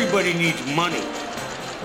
Everybody needs money.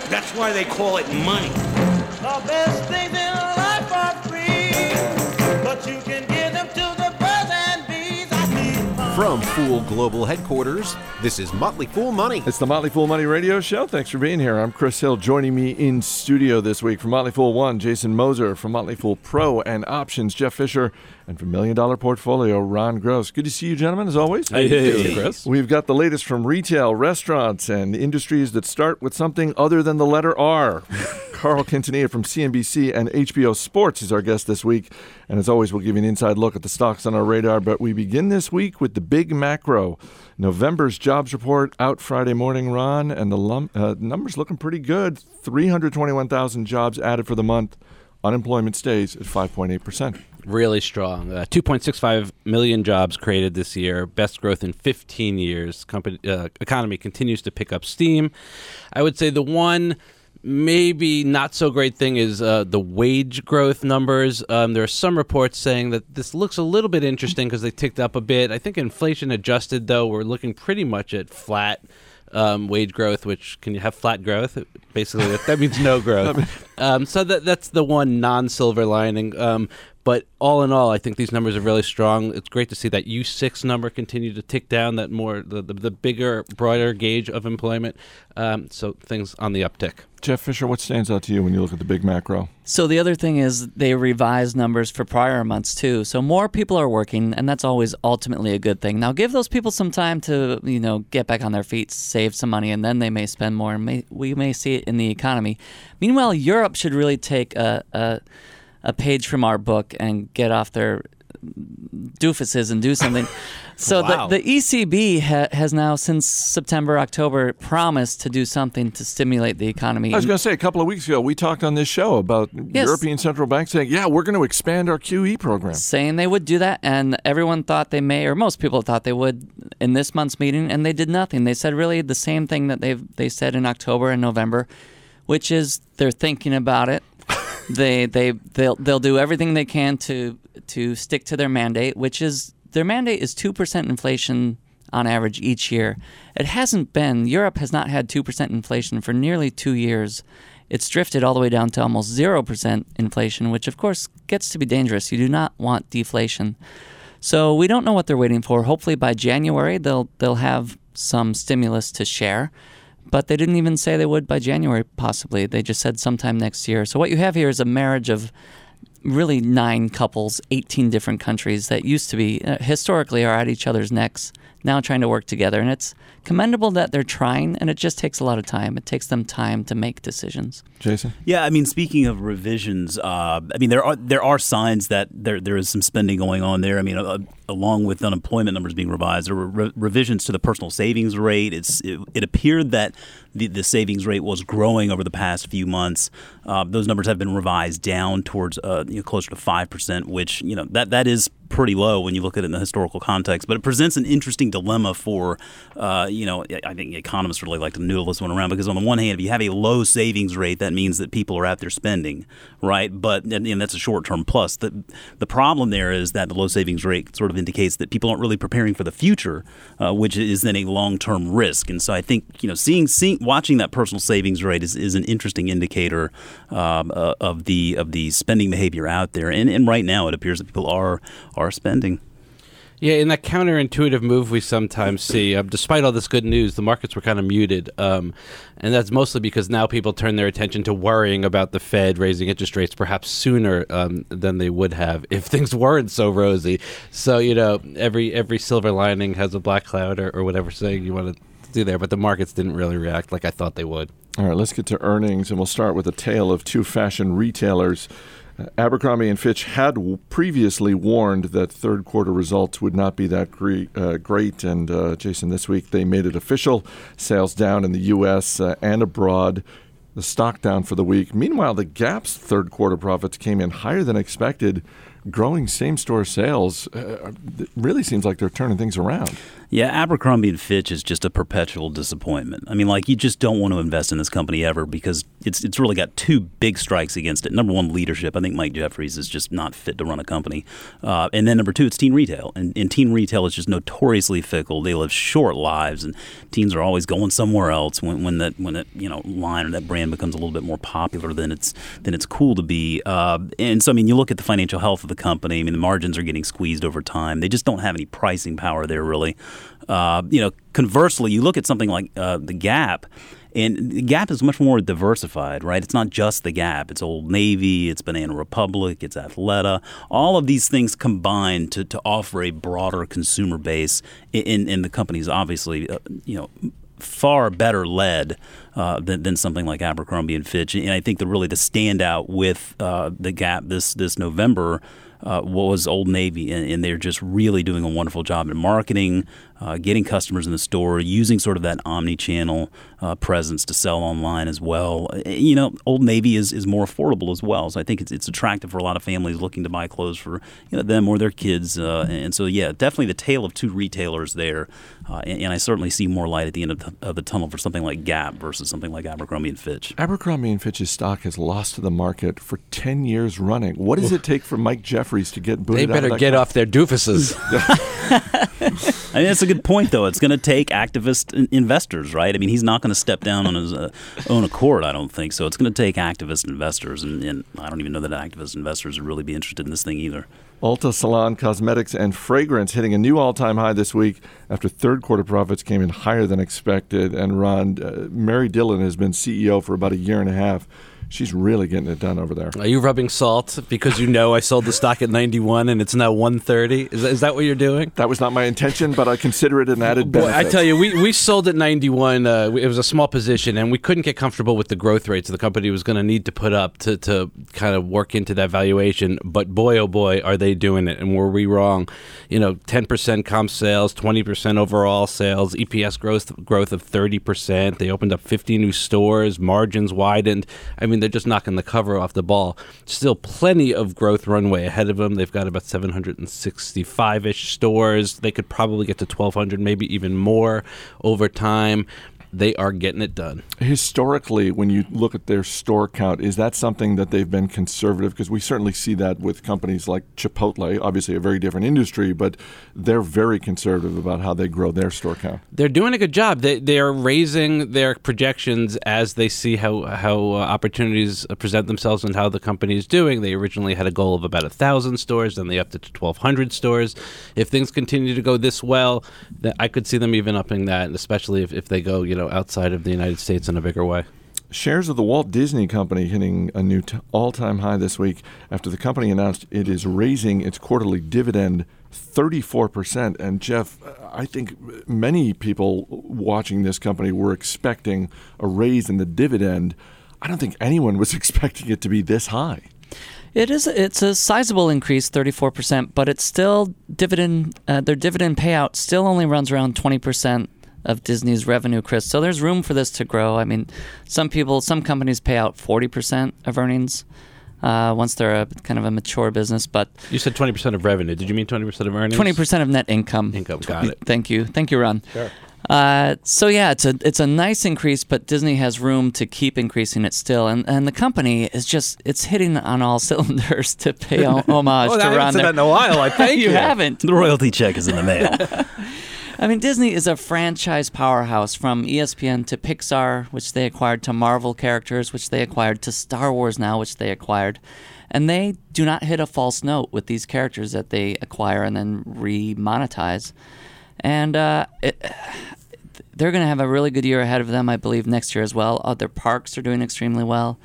That's why they call it money. The best things in life are free, but you can give them to the birds and bees. I need. From Fool Global Headquarters, this is Motley Fool Money. It's the Motley Fool Money Radio Show. Thanks for being here. I'm Chris Hill. Joining me in studio this week from Motley Fool One, Jason Moser. From Motley Fool Pro and Options, Jeff Fisher. And from Million Dollar Portfolio, Ron Gross. Good to see you, gentlemen, as always. Hey, hey, Chris. We've got the latest from retail, restaurants, and industries that start with something other than the letter R. Carl Quintanilla from CNBC and HBO Sports is our guest this week. And as always, we'll give you an inside look at the stocks on our radar. But we begin this week with the big macro. November's jobs report out Friday morning, Ron, and the lum- uh, numbers looking pretty good. 321,000 jobs added for the month. Unemployment stays at 5.8%. Really strong. Uh, 2.65 million jobs created this year, best growth in 15 years. Company, uh, economy continues to pick up steam. I would say the one maybe not so great thing is uh, the wage growth numbers. Um, there are some reports saying that this looks a little bit interesting because they ticked up a bit. I think inflation adjusted, though, we're looking pretty much at flat. Um, wage growth, which can you have flat growth? Basically, that, that means no growth. Um, so that that's the one non-silver lining. Um, but all in all, I think these numbers are really strong. It's great to see that U6 number continue to tick down. That more the the, the bigger, broader gauge of employment. Um, so things on the uptick. Jeff Fisher, what stands out to you when you look at the big macro? So the other thing is they revised numbers for prior months too. So more people are working, and that's always ultimately a good thing. Now give those people some time to you know get back on their feet, save some money, and then they may spend more. And may, we may see it in the economy. Meanwhile, Europe should really take a, a a page from our book and get off their doofuses and do something. So Wow. the, the ECB ha, has now, since September, October, promised to do something to stimulate the economy. I was going to say, a couple of weeks ago, we talked on this show about Yes. European central Bank saying, yeah, we're going to expand our QE program. saying they would do that, and everyone thought they may, or most people thought they would, in this month's meeting, and they did nothing. They said really the same thing that they they said in October and November, which is they're thinking about it. They they they'll they'll do everything they can to to stick to their mandate, which is their mandate is two percent inflation on average each year. It hasn't been. Europe has not had two percent inflation for nearly two years. It's drifted all the way down to almost zero percent inflation, which of course gets to be dangerous. You do not want deflation. So we don't know what they're waiting for. Hopefully by January they'll they'll have some stimulus to share. But they didn't even say they would by January possibly. They just said sometime next year. So what you have here is a marriage of really nine couples, 18 different countries that used to be uh, historically are at each other's necks, now trying to work together. And it's commendable that they're trying, and it just takes a lot of time. It takes them time to make decisions. Jason? Yeah, I mean, speaking of revisions, uh, I mean there are there are signs that there there is some spending going on there. I mean, uh, along with unemployment numbers being revised, there were re- revisions to the personal savings rate. It's it, it appeared that the, the savings rate was growing over the past few months. Uh, those numbers have been revised down towards uh, you know, closer to five percent, which you know that that is pretty low when you look at it in the historical context. But it presents an interesting dilemma for, uh, you know, I think economists really like to noodle this one around because on the one hand, if you have a low savings rate, that means that people are out there spending, right? But and, and that's a short term plus. The the problem there is that the low savings rate sort of indicates that people aren't really preparing for the future, uh, which is then a long term risk. And so I think you know seeing seeing watching that personal savings rate is, is an interesting indicator um, uh, of the of the spending behavior out there. And and right now it appears that people are are spending. Yeah, in that counterintuitive move we sometimes see, uh, despite all this good news, the markets were kind of muted. Um, and that's mostly because now people turn their attention to worrying about the Fed raising interest rates perhaps sooner um, than they would have if things weren't so rosy. So, you know, every every silver lining has a black cloud or, or whatever saying you want to do there. But the markets didn't really react like I thought they would. All right, let's get to earnings, and we'll start with a tale of two fashion retailers. Uh, Abercrombie and Fitch had previously warned that third quarter results would not be that gre- uh, great, and uh, Jason, this week they made it official. Sales down in the U.S. Uh, and abroad. The stock down for the week. Meanwhile, the Gap's third quarter profits came in higher than expected, growing same store sales. Uh, it really seems like they're turning things around. Yeah, Abercrombie and Fitch is just a perpetual disappointment. I mean, like you just don't want to invest in this company ever because it's it's really got two big strikes against it. Number one, leadership. I think Mike Jeffries is just not fit to run a company. Uh, and then number two, it's teen retail, and, and teen retail is just notoriously fickle. They live short lives, and teens are always going somewhere else when, when that when that you know line or that brand becomes a little bit more popular than it's than it's cool to be. Uh, and so, I mean, you look at the financial health of the company. I mean, the margins are getting squeezed over time. They just don't have any pricing power there, really. Uh, you know, conversely, you look at something like uh, the Gap, and the Gap is much more diversified, right? It's not just the Gap. It's Old Navy, it's Banana Republic, it's Athleta. All of these things combine to, to offer a broader consumer base. In, in the company's obviously, uh, you know, far better led uh, than, than something like Abercrombie and Fitch. And I think the really the standout with uh, the Gap this this November uh, was Old Navy, and, and, they're just really doing a wonderful job in marketing, uh, getting customers in the store, using sort of that omni-channel uh, presence to sell online as well. Uh, you know, Old Navy is, is more affordable as well, so I think it's, it's attractive for a lot of families looking to buy clothes for you know them or their kids. Uh, and so, yeah, definitely the tale of two retailers there, uh, and, and, I certainly see more light at the end of the, of the, tunnel for something like Gap versus something like Abercrombie and Fitch. Abercrombie and Fitch's stock has lost to the market for ten years running. What does it take for Mike Jeffries to get booted? They better out get company? off their doofuses. I mean, that's a good point, though. It's going to take activist investors, right? I mean, he's not going to step down on his uh, own accord, I don't think. So it's going to take activist investors, and, and, I don't even know that activist investors would really be interested in this thing either. Ulta Salon Cosmetics and Fragrance hitting a new all-time high this week after third quarter profits came in higher than expected. And Ron, uh, Mary Dillon has been CEO for about a year and a half she's really getting it done over there. Are you rubbing salt because you know I sold the stock at 91 and it's now 130? Is that, is that what you're doing? That was not my intention, but I consider it an added benefit. Boy, I tell you, we, we sold at 91. Uh, it was a small position, and we couldn't get comfortable with the growth rates the company was going to need to put up to, to kind of work into that valuation. But boy, oh boy, are they doing it. And were we wrong? You know, 10% comp sales, 20% overall sales, EPS growth, growth of 30%. They opened up 50 new stores, margins widened. I mean, they're just knocking the cover off the ball. Still plenty of growth runway ahead of them. They've got about 765 ish stores. They could probably get to 1,200, maybe even more over time they are getting it done. Historically, when you look at their store count, is that something that they've been conservative? Because we certainly see that with companies like Chipotle, obviously a very different industry, but they're very conservative about how they grow their store count. They're doing a good job. They they are raising their projections as they see how how uh, opportunities present themselves and how the company is doing. They originally had a goal of about a thousand stores, then they upped it to twelve hundred stores. If things continue to go this well, I could see them even upping that, especially if, if they go you know know, outside of the United States in a bigger way. Shares of the Walt Disney Company hitting a new t- all-time high this week after the company announced it is raising its quarterly dividend 34%. And Jeff, I think many people watching this company were expecting a raise in the dividend. I don't think anyone was expecting it to be this high. It is. It's a sizable increase, thirty-four percent, but it's still dividend. Uh, their dividend payout still only runs around twenty percent of Disney's revenue, Chris. So there's room for this to grow. I mean, some people, some companies pay out 40% of earnings uh, once they're a kind of a mature business. But you said 20% of revenue. Did you mean 20% of earnings? 20% of net income. Income. Got it. Thank you. Thank you, Ron. Sure. Uh, so yeah, it's a it's a nice increase, but Disney has room to keep increasing it still, and and the company is just it's hitting on all cylinders to pay homage oh, to I Ron. haven't said that in a while. I thank you. you haven't. The royalty check is in the mail. I mean, Disney is a franchise powerhouse from ESPN to Pixar, which they acquired, to Marvel characters, which they acquired, to Star Wars now, which they acquired. And they do not hit a false note with these characters that they acquire and then re monetize. And uh, it, they're going to have a really good year ahead of them, I believe, next year as well. Uh, their parks are doing extremely well.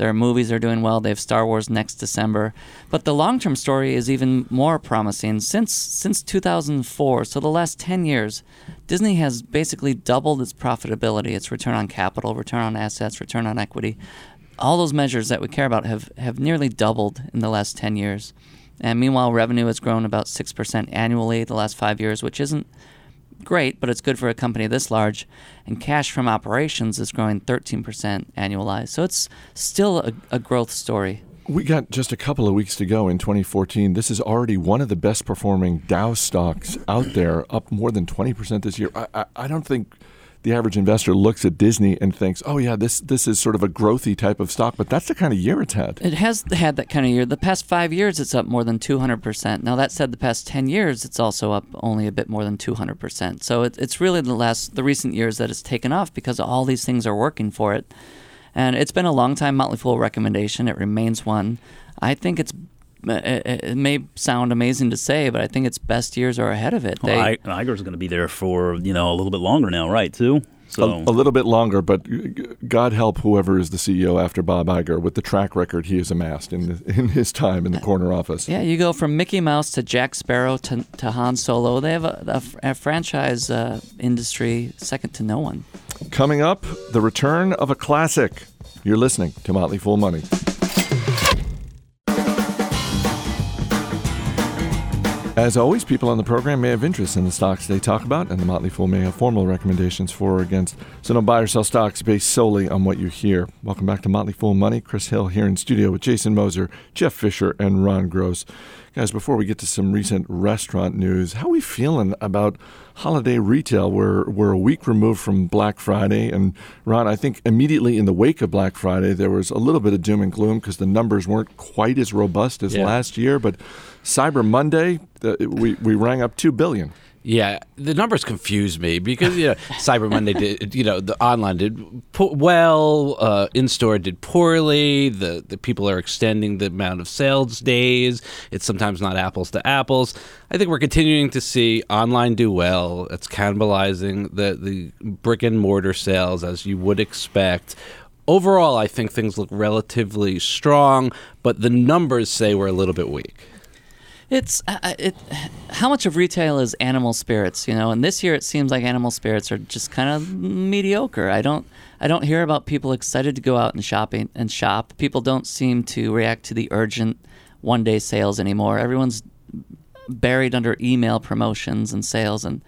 Their movies are doing well. They have Star Wars next December. But the long term story is even more promising. Since since 2004, so the last 10 years, Disney has basically doubled its profitability, its return on capital, return on assets, return on equity. All those measures that we care about have, have nearly doubled in the last 10 years. And meanwhile, revenue has grown about 6% annually the last five years, which isn't great, but it's good for a company this large. And cash from operations is growing 13% annualized. So it's still a, a growth story. We got just a couple of weeks to go in 2014. This is already one of the best performing Dow stocks out there, up more than 20% this year. I, I, I don't think the average investor looks at Disney and thinks, "Oh yeah, this this is sort of a growthy type of stock," but that's the kind of year it's had. It has had that kind of year. The past five years, it's up more than 200%. Now, that said, the past 10 years, it's also up only a bit more than 200%. So it, it's really the last, the recent years that it's taken off because all these things are working for it. And it's been a long time Motley Fool recommendation. It remains one. I think it's it, it may sound amazing to say, but I think its best years are ahead of it. Well, They- I, Iger's going to be there for you know a little bit longer now, right? Too. So A, a little bit longer, but God help whoever is the CEO after Bob Iger with the track record he has amassed in the, in his time in the corner office. Yeah, you go from Mickey Mouse to Jack Sparrow to, to Han Solo. They have a, a a franchise uh, industry second to no one. Coming up, the return of a classic. You're listening to Motley Fool Money. As always, people on the program may have interest in the stocks they talk about, and the Motley Fool may have formal recommendations for or against. So don't buy or sell stocks based solely on what you hear. Welcome back to Motley Fool Money. Chris Hill here in studio with Jason Moser, Jeff Fisher, and Ron Gross. Guys, before we get to some recent restaurant news, how are we feeling about holiday retail? We're, we're a week removed from Black Friday. And Ron, I think immediately in the wake of Black Friday, there was a little bit of doom and gloom because the numbers weren't quite as robust as Yeah. last year. But Cyber Monday, the, we, we rang up 2 billion. Yeah, the numbers confuse me because you know Cyber Monday did you know the online did po- well, uh, in store did poorly. The the people are extending the amount of sales days. It's sometimes not apples to apples. I think we're continuing to see online do well. It's cannibalizing the the brick and mortar sales as you would expect. Overall, I think things look relatively strong, but the numbers say we're a little bit weak. It's uh, uh, it. How much of retail is animal spirits? You know, and this year it seems like animal spirits are just kind of mediocre. I don't. I don't hear about people excited to go out and shopping and shop. People don't seem to react to the urgent one day sales anymore. Everyone's buried under email promotions and sales, and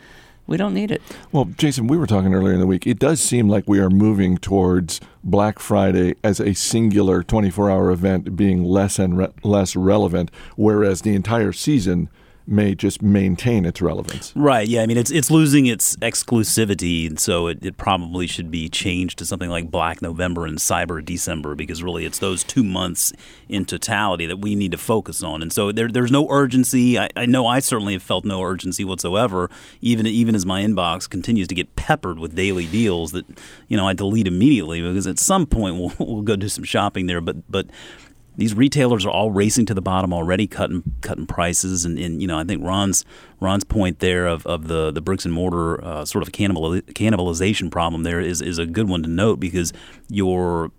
we don't need it. Well, Jason, we were talking earlier in the week. It does seem like we are moving towards Black Friday as a singular 24 hour event being less and re- less relevant, whereas the entire season may just maintain its relevance. Right. Yeah. I mean, it's it's losing its exclusivity, and so it, it probably should be changed to something like Black November and Cyber December, because really it's those two months in totality that we need to focus on. And so there, there's no urgency. I, I know I certainly have felt no urgency whatsoever, even even as my inbox continues to get peppered with daily deals that you know I delete immediately because at some point we'll, we'll go do some shopping there. But but these retailers are all racing to the bottom already, cutting cutting prices, and, and you know I think Ron's Ron's point there of, of the the bricks and mortar uh, sort of cannibal, cannibalization problem there is is a good one to note because your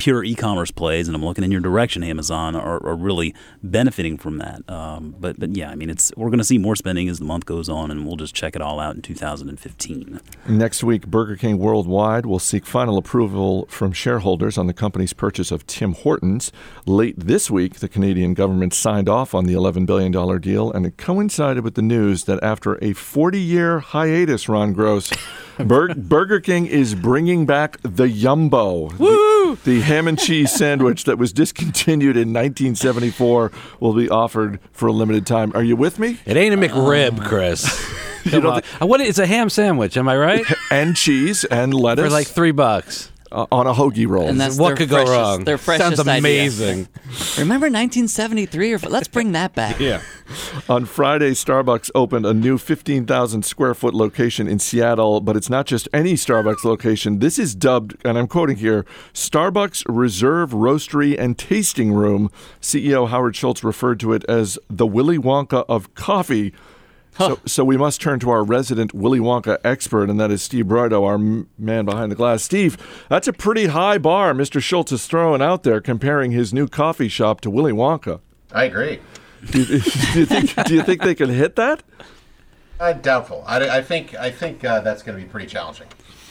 pure e-commerce plays, and I'm looking in your direction, Amazon, are, are really benefiting from that. Um, but but yeah, I mean it's we're going to see more spending as the month goes on, and we'll just check it all out in 2015. Next week, Burger King Worldwide will seek final approval from shareholders on the company's purchase of Tim Hortons. Late this week, the Canadian government signed off on the $11 billion deal, and it coincided with the news that after a 40 year hiatus, Ron Gross, Bur- Burger King is bringing back the Yumbo. The, the ham and cheese sandwich that was discontinued in 1974 will be offered for a limited time. Are you with me? It ain't a McRib, Chris. Come don't on. Uh, What? It's a ham sandwich. Am I right? And cheese and lettuce For like three bucks. Uh, on a hoagie roll. And that's what their could go wrong? Their freshest Sounds idea. amazing. Remember 1973? Or let's bring that back. Yeah. On Friday, Starbucks opened a new 15,000 square foot location in Seattle, but it's not just any Starbucks location. This is dubbed, and I'm quoting here, Starbucks Reserve Roastery and Tasting Room. CEO Howard Schultz referred to it as the Willy Wonka of coffee. So, so we must turn to our resident Willy Wonka expert, and that is Steve Broido, our m- man behind the glass. Steve, that's a pretty high bar Mr. Schultz is throwing out there, comparing his new coffee shop to Willy Wonka. I agree. Do you, do you think? Do you think they can hit that? I doubtful. I, I think I think uh, that's going to be pretty challenging.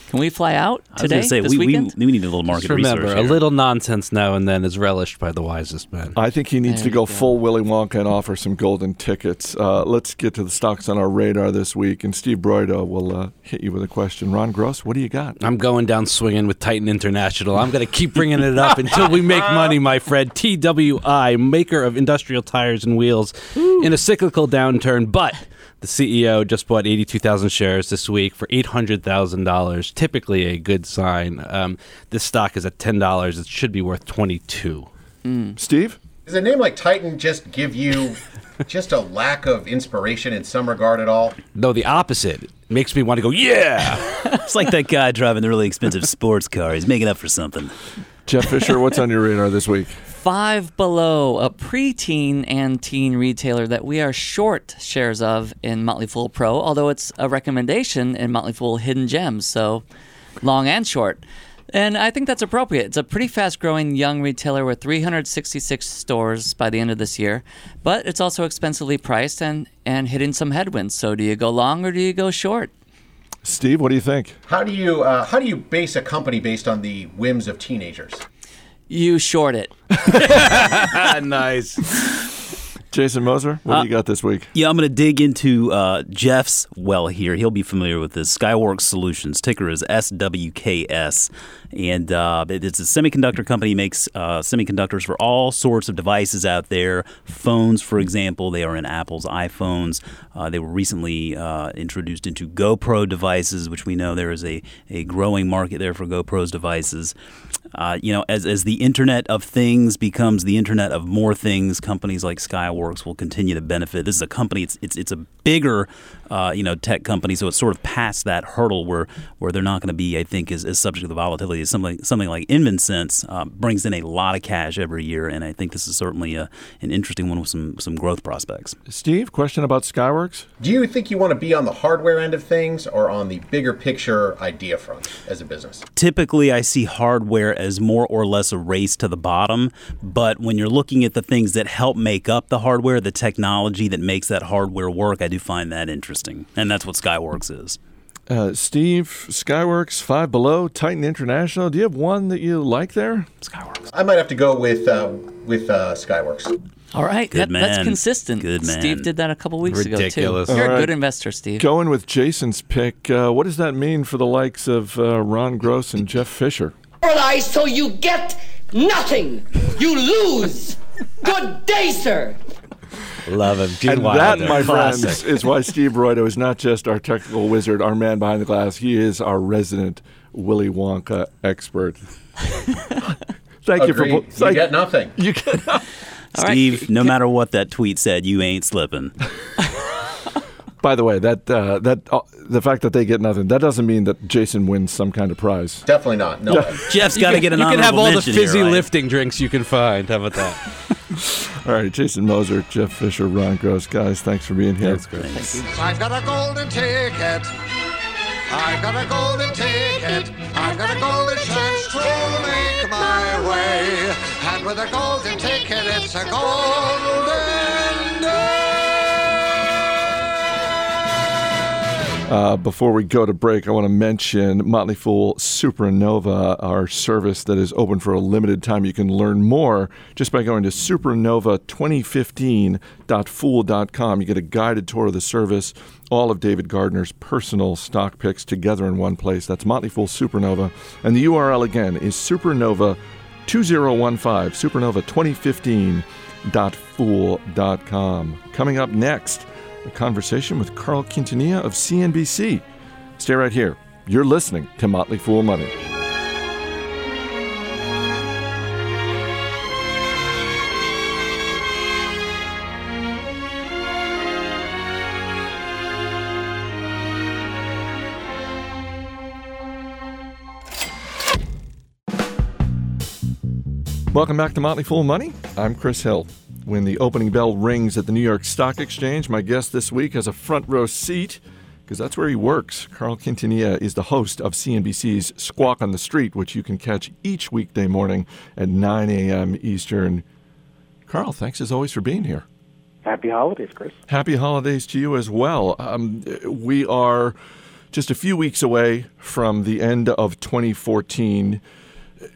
Can we fly out I was today? going say this we, we, weekend? we need a little market Just remember, research. a little nonsense now and then is relished by the wisest men. I think he needs There to go go. full Willy Wonka and offer some golden tickets. Uh, let's get to the stocks on our radar this week, and Steve Broido will uh, hit you with a question. Ron Gross, what do you got? I'm going down swinging with Titan International. I'm going to keep bringing it up until we make money, my friend. TWI, maker of industrial tires and wheels, in a cyclical downturn, but the CEO just bought 82,000 shares this week for $800,000. Typically a good sign. Um, this stock is at $10. It should be worth 22. Steve? Does a name like Titan just give you just a lack of inspiration in some regard at all? No, the opposite. It makes me want to go, yeah. It's like that guy driving the really expensive sports car. He's making up for something. Jeff Fisher, what's on your radar this week? Five Below, a preteen and teen retailer that we are short shares of in Motley Fool Pro, although it's a recommendation in Motley Fool Hidden Gems, so long and short. And I think that's appropriate. It's a pretty fast growing young retailer with 366 stores by the end of this year, but it's also expensively priced and, and hitting some headwinds. So do you go long or do you go short? Steve, what do you think? How do you uh, how do you base a company based on the whims of teenagers? You short it. nice. Jason Moser, what do you got this week? Yeah, I'm going to dig into uh, Jeff's well here. He'll be familiar with this. Skyworks Solutions, ticker is SWKS. And uh, it's a semiconductor company, makes uh, semiconductors for all sorts of devices out there. Phones, for example, they are in Apple's iPhones. Uh, they were recently uh, introduced into GoPro devices, which we know there is a, a growing market there for GoPro's devices. Uh, you know, as, as the Internet of Things becomes the Internet of more things, companies like Skyworks will continue to benefit. This is a company; it's it's, it's a bigger, uh, you know, tech companies. so it's sort of past that hurdle where where they're not going to be, I think, as, as subject to the volatility as something something like InvenSense uh, brings in a lot of cash every year, and I think this is certainly a, an interesting one with some some growth prospects. Steve, question about Skyworks? Do you think you want to be on the hardware end of things or on the bigger picture idea front as a business? typically I see hardware as more or less a race to the bottom. But when you're looking at the things that help make up the hardware, the technology that makes that hardware work, I do find that interesting. And that's what Skyworks is. Uh, Steve, Skyworks, Five Below, Titan International. Do you have one that you like there? Skyworks. I might have to go with uh, with uh, Skyworks. All right, Good that, that's consistent. Good man. Steve did that a couple weeks Ridiculous. ago too. You're All a good investor, Steve. Going with Jason's pick, uh, what does that mean for the likes of uh, Ron Gross and Jeff Fisher? Paralyzed so you get nothing. You lose. Good day, sir. Love him. Gene And Wilder. that, my Classic. friends, is why Steve Broido is not just our technical wizard, our man behind the glass. He is our resident Willy Wonka expert. Thank you for Agreed. thank- you get nothing. you can- All right. Steve, no matter what that tweet said, you ain't slipping. By the way, that uh, that uh, the fact that they get nothing that doesn't mean that Jason wins some kind of prize. Definitely not. No way. Jeff's got to get an You can have all the mention here, fizzy right? lifting drinks you can find. How about that? All right, Jason Moser, Jeff Fisher, Ron Gross, guys, thanks for being here. That's great. I've got a golden ticket. I've got a golden ticket. I've got a golden chance to make my way. And with a golden ticket, it's a golden Uh, before we go to break, I want to mention Motley Fool Supernova, our service that is open for a limited time. You can learn more just by going to supernova2015.fool.com. You get a guided tour of the service, all of David Gardner's personal stock picks together in one place. That's Motley Fool Supernova. And the URL again is supernova 2015, supernova2015.fool.com. Coming up next, a conversation with Carl Quintanilla of CNBC. Stay right here. You're listening to Motley Fool Money. Welcome back to Motley Fool Money. I'm Chris Hill. When the opening bell rings at the New York Stock Exchange, my guest this week has a front row seat because that's where he works. Carl Quintanilla is the host of CNBC's Squawk on the Street, which you can catch each weekday morning at 9 a.m. Eastern. Carl, thanks as always for being here. Happy holidays, Chris. Happy holidays to you as well. Um, we are just a few weeks away from the end of 2014.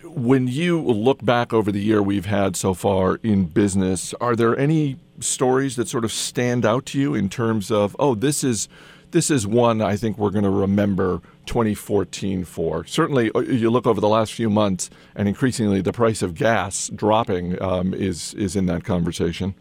When you look back over the year we've had so far in business, are there any stories that sort of stand out to you in terms of, oh, this is this is one I think we're going to remember 2014 for. Certainly, uh, you look over the last few months, and increasingly the price of gas dropping um, is is in that conversation.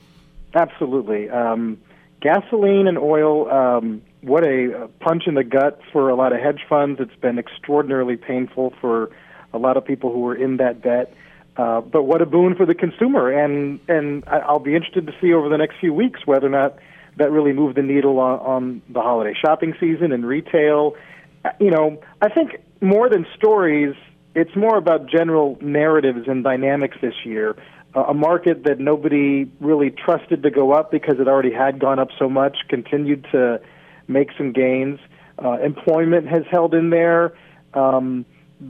Absolutely, um, gasoline and oil. Um, what a punch in the gut for a lot of hedge funds. It's been extraordinarily painful for a lot of people who were in that debt. Uh, but what a boon for the consumer, and and I'll be interested to see over the next few weeks whether or not that really moved the needle on, on the holiday shopping season and retail. You know, I think more than stories, it's more about general narratives and dynamics this year. Uh, a market that nobody really trusted to go up because it already had gone up so much continued to make some gains. Uh, employment has held in there. Um,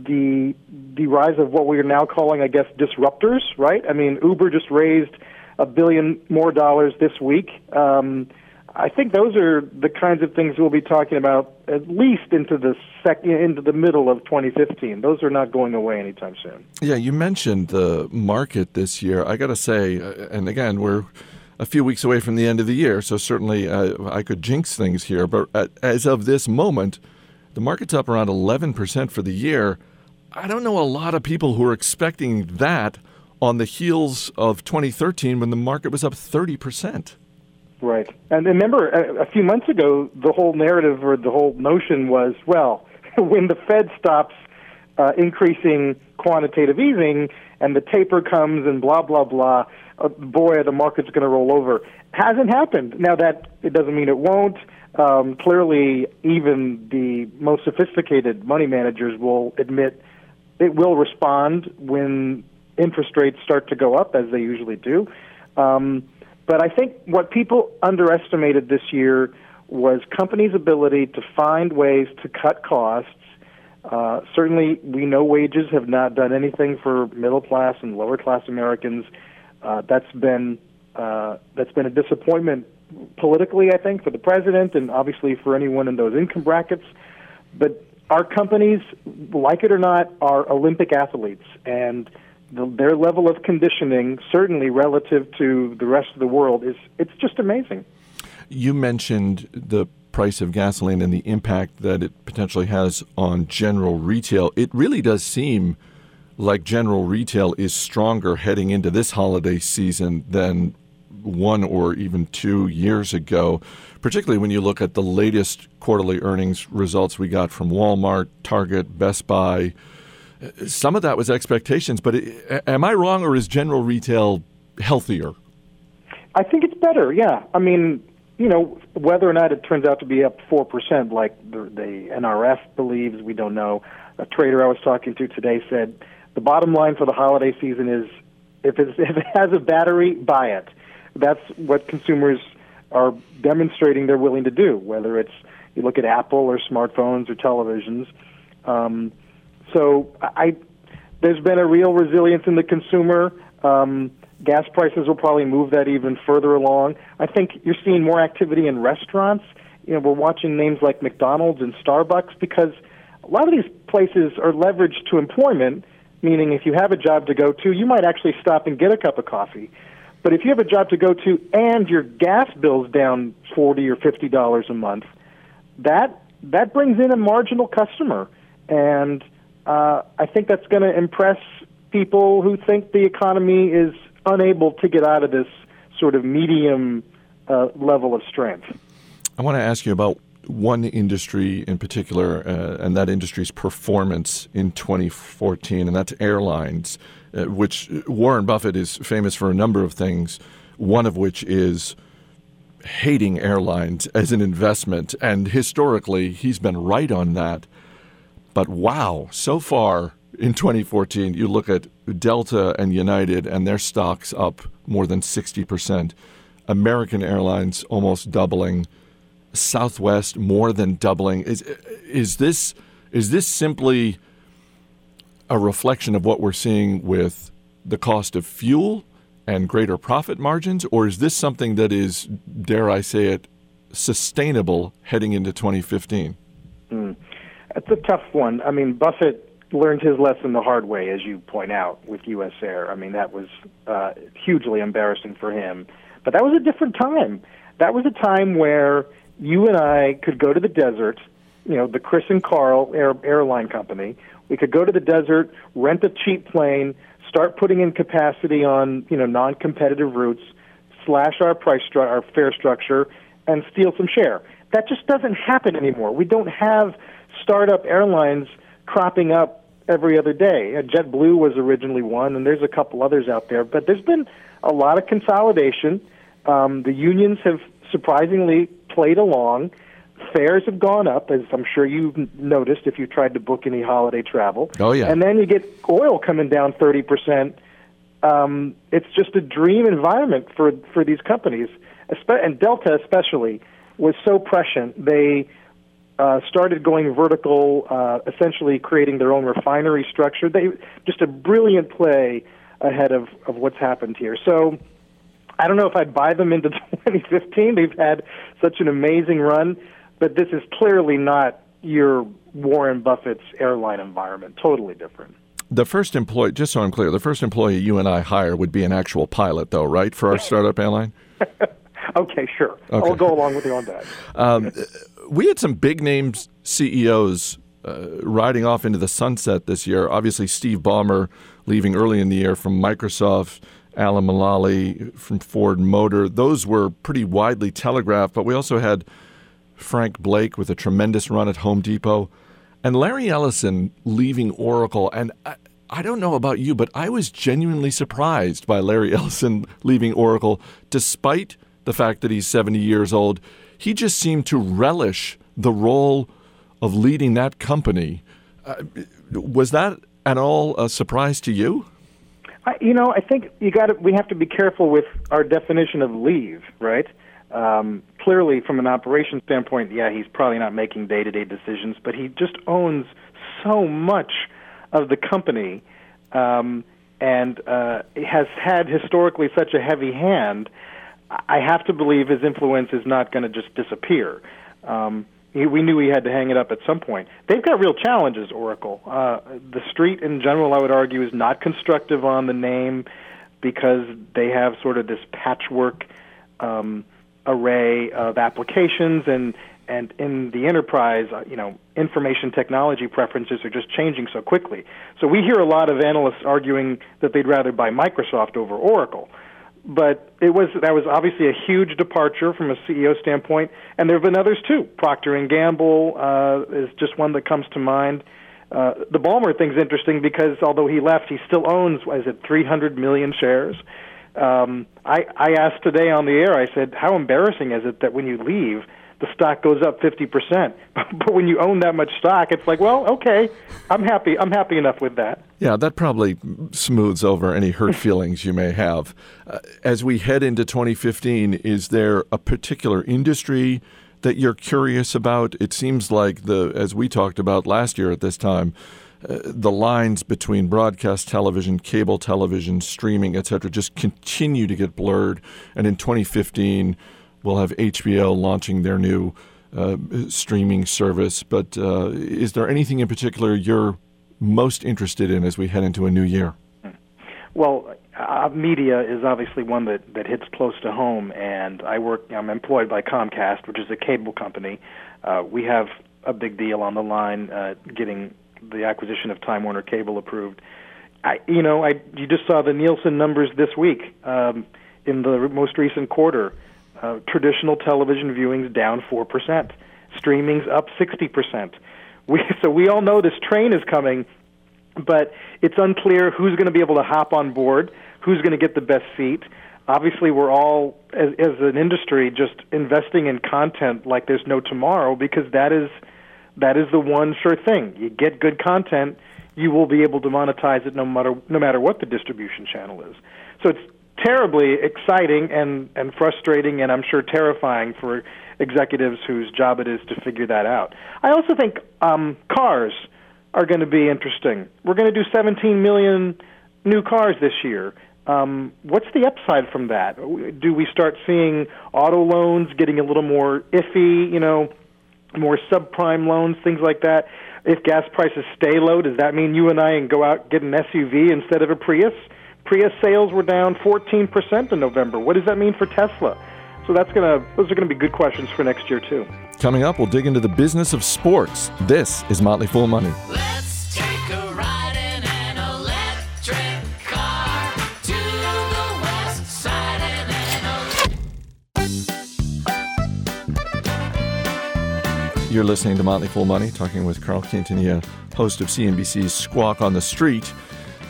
the the rise of what we are now calling, I guess, disruptors. Right? I mean, Uber just raised a billion more dollars this week. Um, I think those are the kinds of things we'll be talking about at least into the sec- into the middle of 2015. Those are not going away anytime soon. Yeah, you mentioned the market this year. I got to say, uh, and again, we're a few weeks away from the end of the year, so certainly uh, I could jinx things here. But as of this moment, the market's up around 11% for the year. I don't know a lot of people who are expecting that on the heels of 2013 when the market was up 30%. Right. And remember, a, few months ago, the whole narrative or the whole notion was well, when the Fed stops uh, increasing quantitative easing and the taper comes and blah, blah, blah, uh, boy, the market's going to roll over. Hasn't happened. Now, that it doesn't mean it won't. Um, clearly, even the most sophisticated money managers will admit it will respond when interest rates start to go up, as they usually do. Um, but I think what people underestimated this year was companies' ability to find ways to cut costs. Uh, certainly, we know wages have not done anything for middle class and lower class Americans. Uh, that's been uh, that's been a disappointment politically, I think, for the president and obviously for anyone in those income brackets. But our companies, like it or not, are Olympic athletes, and the, their level of conditioning, certainly relative to the rest of the world, is it's just amazing. You mentioned the price of gasoline and the impact that it potentially has on general retail. It really does seem like general retail is stronger heading into this holiday season than one or even two years ago, particularly when you look at the latest quarterly earnings results we got from Walmart, Target, Best Buy some of that was expectations, but am I wrong, or is general retail healthier? I think it's better. Yeah, I mean, you know, whether or not it turns out to be up four percent, like the, the NRF believes, we don't know. A trader I was talking to today said the bottom line for the holiday season is if, if it has a battery, buy it. That's what consumers are demonstrating they're willing to do. Whether it's you look at Apple or smartphones or televisions. Um, so I, there's been a real resilience in the consumer. Um, gas prices will probably move that even further along. I think you're seeing more activity in restaurants. You know, we're watching names like McDonald's and Starbucks because a lot of these places are leveraged to employment, meaning if you have a job to go to, you might actually stop and get a cup of coffee. But if you have a job to go to and your gas bill's down forty or fifty dollars a month, that that brings in a marginal customer. And uh, I think that's going to impress people who think the economy is unable to get out of this sort of medium uh, level of strength. I want to ask you about one industry in particular, uh, and that industry's performance in 2014, and that's airlines, uh, which Warren Buffett is famous for a number of things, one of which is hating airlines as an investment. And historically, he's been right on that. But wow, so far in 2014, you look at Delta and United, and their stocks up more than 60%. American Airlines almost doubling. Southwest more than doubling. Is is this is this simply a reflection of what we're seeing with the cost of fuel and greater profit margins, or is this something that is, dare I say it, sustainable heading into 2015? Mm. It's a tough one. I mean, Buffett learned his lesson the hard way, as you point out, with U.S. Air. I mean, that was uh, hugely embarrassing for him. But that was a different time. That was a time where you and I could go to the desert, you know, the Chris and Carl Air, airline company. We could go to the desert, rent a cheap plane, start putting in capacity on, you know, non-competitive routes, slash our price stru- our fare structure, and steal some share. That just doesn't happen anymore. We don't have startup airlines cropping up every other day. Uh, JetBlue was originally one, and there's a couple others out there. But there's been a lot of consolidation. Um, the unions have surprisingly played along. Fares have gone up, as I'm sure you've noticed if you tried to book any holiday travel. Oh, yeah. And then you get oil coming down 30 percent. Um, it's just a dream environment for for these companies, and Delta especially was so prescient. They uh, started going vertical, uh, essentially creating their own refinery structure. They just a brilliant play ahead of, of what's happened here. So I don't know if I'd buy them into 2015. They've had such an amazing run, but this is clearly not your Warren Buffett's airline environment. Totally different. The first employee, just so I'm clear, the first employee you and I hire would be an actual pilot, though, right, for our startup airline? Okay, sure. Okay. I'll go along with you on that. Um, we had some big names CEOs uh, riding off into the sunset this year. Obviously, Steve Ballmer leaving early in the year from Microsoft, Alan Mulally from Ford Motor. Those were pretty widely telegraphed, but we also had Frank Blake with a tremendous run at Home Depot, and Larry Ellison leaving Oracle. And I, I don't know about you, but I was genuinely surprised by Larry Ellison leaving Oracle, despite the fact that he's 70 years old. He just seemed to relish the role of leading that company. Uh, was that at all a surprise to you? I, you know, I think you got. We have to be careful with our definition of leave, right? Um, clearly, from an operation standpoint, yeah, he's probably not making day-to-day decisions, but he just owns so much of the company, um, and uh, has had historically such a heavy hand. I have to believe his influence is not going to just disappear. Um, we knew he had to hang it up at some point. They've got real challenges, Oracle. Uh, the street in general, I would argue, is not constructive on the name because they have sort of this patchwork um, array of applications and and in the enterprise, uh, you know, information technology preferences are just changing so quickly. So we hear a lot of analysts arguing that they'd rather buy Microsoft over Oracle but it was that was obviously a huge departure from a CEO standpoint, and there have been others too. Procter and Gamble uh, is just one that comes to mind. Uh, the Ballmer thing's interesting because although he left, he still owns is it 300 million shares. Um, I, I asked today on the air. I said, "How embarrassing is it that when you leave, the stock goes up 50%. but when you own that much stock, it's like, well, okay, I'm happy. I'm happy enough with that. Yeah, that probably smooths over any hurt feelings you may have. Uh, as we head into 2015, is there a particular industry that you're curious about? It seems like the as we talked about last year at this time, the lines between broadcast television, cable television, streaming, etc., just continue to get blurred. And in 2015, we'll have HBO launching their new uh, streaming service. But uh, is there anything in particular you're most interested in as we head into a new year? Well, uh, media is obviously one that, that hits close to home, and I work. I'm employed by Comcast, which is a cable company. Uh, we have a big deal on the line, uh, getting the acquisition of Time Warner Cable approved. I, you know, I you just saw the Nielsen numbers this week um, in the most recent quarter. Uh, traditional television viewings down four percent, streaming's up sixty percent. We so we all know this train is coming, but it's unclear who's going to be able to hop on board, who's going to get the best seat. Obviously, we're all as, as an industry just investing in content like there's no tomorrow because that is that is the one sure thing. You get good content, you will be able to monetize it no matter no matter what the distribution channel is. So it's terribly exciting and and frustrating and I'm sure terrifying for executives whose job it is to figure that out. I also think um, cars are going to be interesting. We're going to do 17 million new cars this year. Um, what's the upside from that? Do we start seeing auto loans getting a little more iffy? You know, more subprime loans, things like that. If gas prices stay low, does that mean you and I can go out and get an SUV instead of a Prius? Prius sales were down 14% in November. What does that mean for Tesla? So that's gonna those are gonna be good questions for next year too. Coming up, we'll dig into the business of sports. This is Motley Fool Money. Let's take a ride You're listening to Motley Fool Money, talking with Carl Quintanilla, host of CNBC's Squawk on the Street.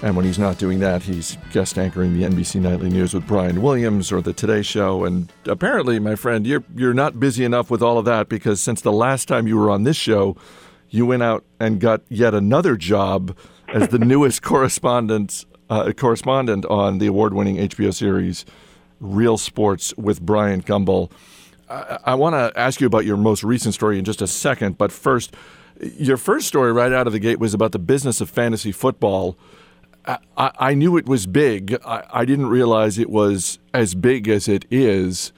And when he's not doing that, he's guest anchoring the NBC Nightly News with Brian Williams or the Today Show. And apparently, my friend, you're you're not busy enough with all of that because since the last time you were on this show, you went out and got yet another job as the newest correspondent uh, correspondent on the award-winning HBO series Real Sports with Bryant Gumbel. I, I want to ask you about your most recent story in just a second, but first, your first story right out of the gate was about the business of fantasy football. I, I knew it was big. I, I didn't realize it was as big as it is.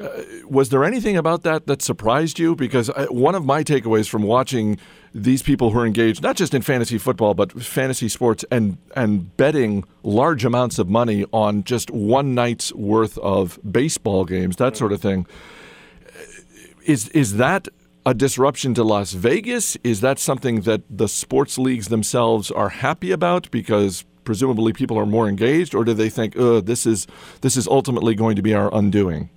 Uh, was there anything about that that surprised you? Because I, one of my takeaways from watching these people who are engaged, not just in fantasy football, but fantasy sports and, and betting large amounts of money on just one night's worth of baseball games, that sort of thing, is, is that a disruption to Las Vegas? Is that something that the sports leagues themselves are happy about because presumably people are more engaged, or do they think, "Uh, this is this is ultimately going to be our undoing"?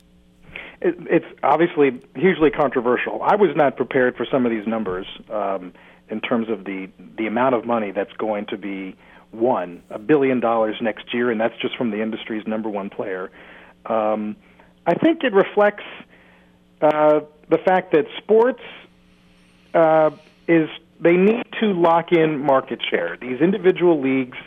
It, it's obviously hugely controversial. I was not prepared for some of these numbers um, in terms of the the amount of money that's going to be won, a billion dollars next year, and that's just from the industry's number one player. Um, I think it reflects uh, the fact that sports uh, is they need to lock in market share. These individual leagues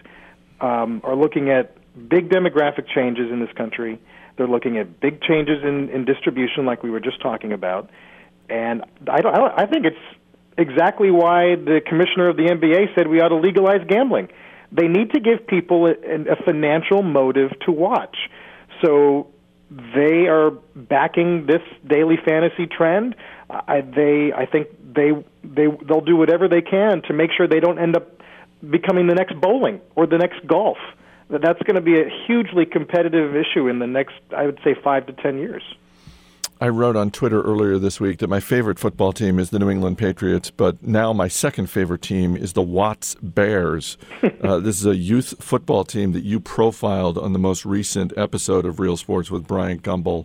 um, are looking at big demographic changes in this country. They're looking at big changes in, in distribution, like we were just talking about. And I, don't, I, don't, I think it's exactly why the commissioner of the NBA said we ought to legalize gambling. They need to give people a, a financial motive to watch. So they are backing this daily fantasy trend. I, they, I think they, they, they'll do whatever they can to make sure they don't end up becoming the next bowling or the next golf. That's going to be a hugely competitive issue in the next, I would say, five to ten years. I wrote on Twitter earlier this week that my favorite football team is the New England Patriots, but now my second favorite team is the Watts Bears. uh, this is a youth football team that you profiled on the most recent episode of Real Sports with Bryant Gumbel.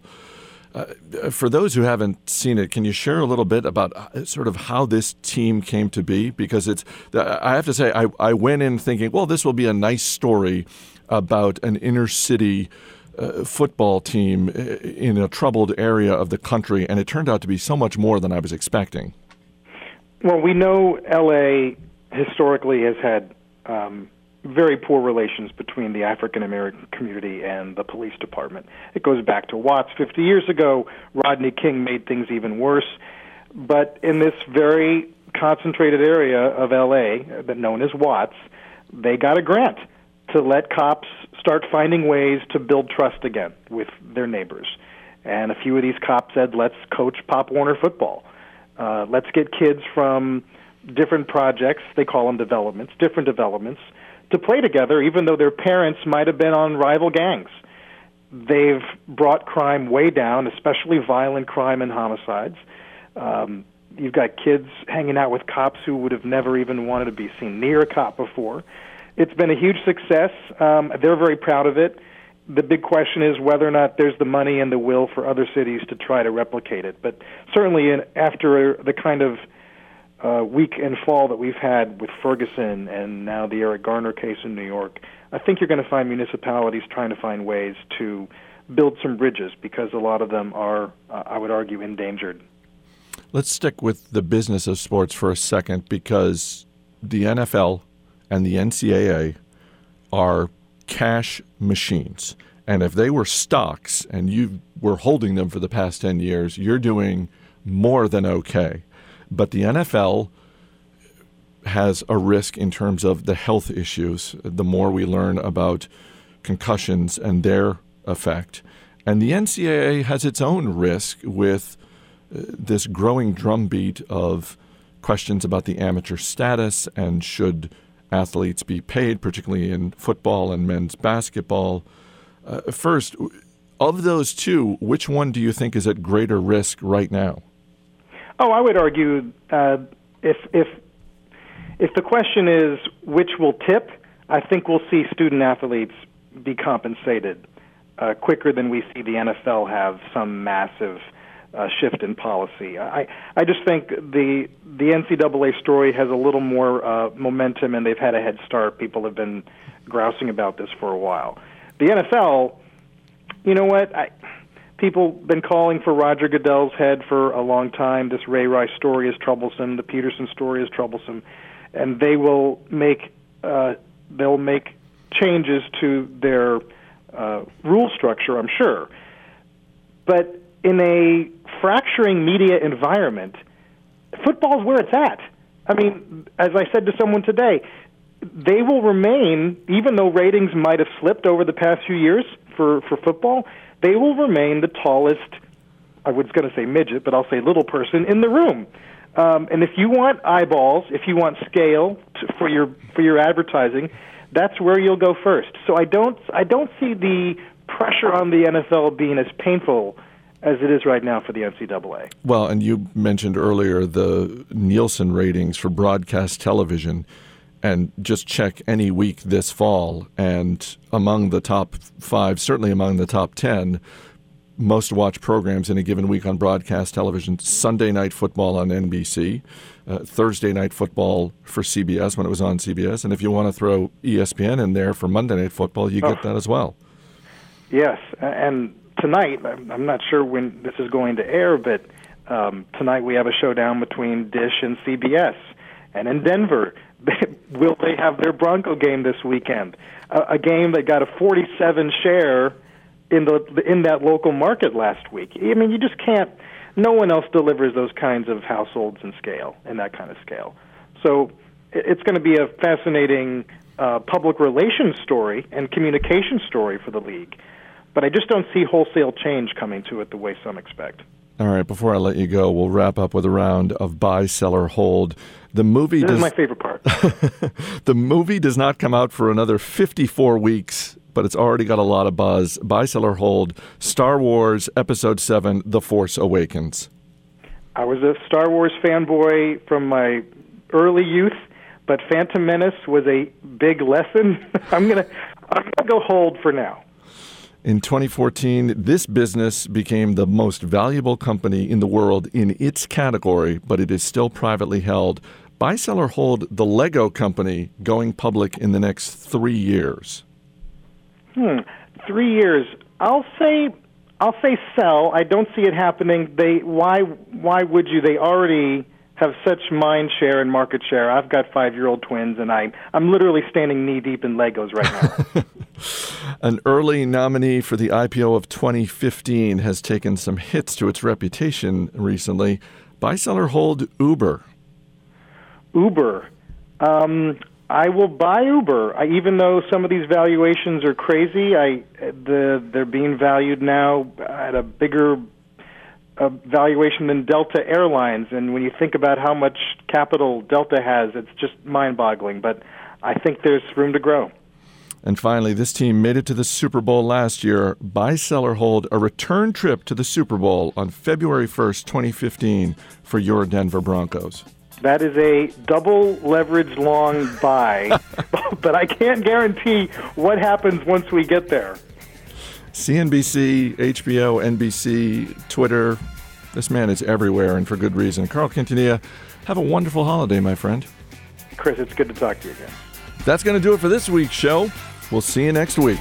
Uh, for those who haven't seen it, can you share a little bit about uh, sort of how this team came to be? Because it's, I have to say, I, I went in thinking, well, this will be a nice story about an inner city uh, football team uh, in a troubled area of the country, and it turned out to be so much more than I was expecting. Well, we know LA historically has had um, very poor relations between the African American community and the police department. It goes back to Watts 50 years ago. Rodney King made things even worse. But in this very concentrated area of LA, known as Watts, they got a grant to let cops start finding ways to build trust again with their neighbors. And a few of these cops said, let's coach Pop Warner football. Uh, let's get kids from different projects, they call them developments, different developments, to play together, even though their parents might have been on rival gangs. They've brought crime way down, especially violent crime and homicides. Um, you've got kids hanging out with cops who would have never even wanted to be seen near a cop before. It's been a huge success. Um, they're very proud of it. The big question is whether or not there's the money and the will for other cities to try to replicate it. But certainly, in, after the kind of uh, week and fall that we've had with Ferguson and now the Eric Garner case in New York, I think you're going to find municipalities trying to find ways to build some bridges because a lot of them are, uh, I would argue, endangered. Let's stick with the business of sports for a second because the NFL and the NCAA are cash machines. And if they were stocks and you were holding them for the past 10 years, you're doing more than okay. But the NFL has a risk in terms of the health issues the more we learn about concussions and their effect. And the NCAA has its own risk with uh, this growing drumbeat of questions about the amateur status and should athletes be paid, particularly in football and men's basketball. Uh, first, of those two, which one do you think is at greater risk right now? Oh, I would argue uh, if if if the question is which will tip, I think we'll see student athletes be compensated uh, quicker than we see the NFL have some massive uh, shift in policy. I I just think the the NCAA story has a little more uh, momentum, and they've had a head start. People have been grousing about this for a while. The NFL, you know what? I, people been calling for Roger Goodell's head for a long time. This Ray Rice story is troublesome. The Peterson story is troublesome, and they will make uh, they'll make changes to their uh, rule structure. I'm sure, but in a fracturing media environment, football's where it's at. I mean, as I said to someone today, they will remain, even though ratings might have slipped over the past few years for, for football, they will remain the tallest, I was going to say midget, but I'll say little person in the room. Um, and if you want eyeballs, if you want scale to, for your for your advertising, that's where you'll go first. So I don't I don't see the pressure on the NFL being as painful as it is right now for the NCAA. Well, and you mentioned earlier the Nielsen ratings for broadcast television, and just check any week this fall, and among the top five, certainly among the top 10 most watched programs in a given week on broadcast television Sunday Night Football on NBC, uh, Thursday Night Football for CBS when it was on CBS, and if you want to throw ESPN in there for Monday Night Football, you get Oh. that as well. Yes, and tonight I'm not sure when this is going to air, but um, tonight we have a showdown between Dish and CBS, and in Denver, will they have their Bronco game this weekend? A, a game that got a 47 share in the in that local market last week. I mean, you just can't. No one else delivers those kinds of households and scale and that kind of scale. So it- it's going to be a fascinating uh, public relations story and communication story for the league. But I just don't see wholesale change coming to it the way some expect. All right, before I let you go, we'll wrap up with a round of buy, sell, or hold. The movie This does, is my favorite part. the movie does not come out for another 54 weeks, but it's already got a lot of buzz. Buy, sell, or hold. Star Wars Episode 7 The Force Awakens. I was a Star Wars fanboy from my early youth, but Phantom Menace was a big lesson. I'm gonna I'm gonna go hold for now. In 2014, this business became the most valuable company in the world in its category, but it is still privately held. Buy, sell, or hold the Lego company going public in the next three years. Hmm. Three years. I'll say I'll say sell. I don't see it happening. They why why would you? They already have such mind share and market share. I've got five year old twins and I I'm literally standing knee deep in Legos right now. An early nominee for the IPO of 2015 has taken some hits to its reputation recently. Buy, sell, or hold Uber. Uber. Um, I will buy Uber. I, even though some of these valuations are crazy, I the they're being valued now at a bigger uh, valuation than Delta Airlines. And when you think about how much capital Delta has, it's just mind-boggling. But I think there's room to grow. And finally, this team made it to the Super Bowl last year. Buy, sell, or hold a return trip to the Super Bowl on February 1st, 2015 for your Denver Broncos. That is a double leverage long buy, but I can't guarantee what happens once we get there. CNBC, HBO, NBC, Twitter. This man is everywhere and for good reason. Carl Quintanilla, have a wonderful holiday, my friend. Chris, it's good to talk to you again. That's going to do it for this week's show. We'll see you next week.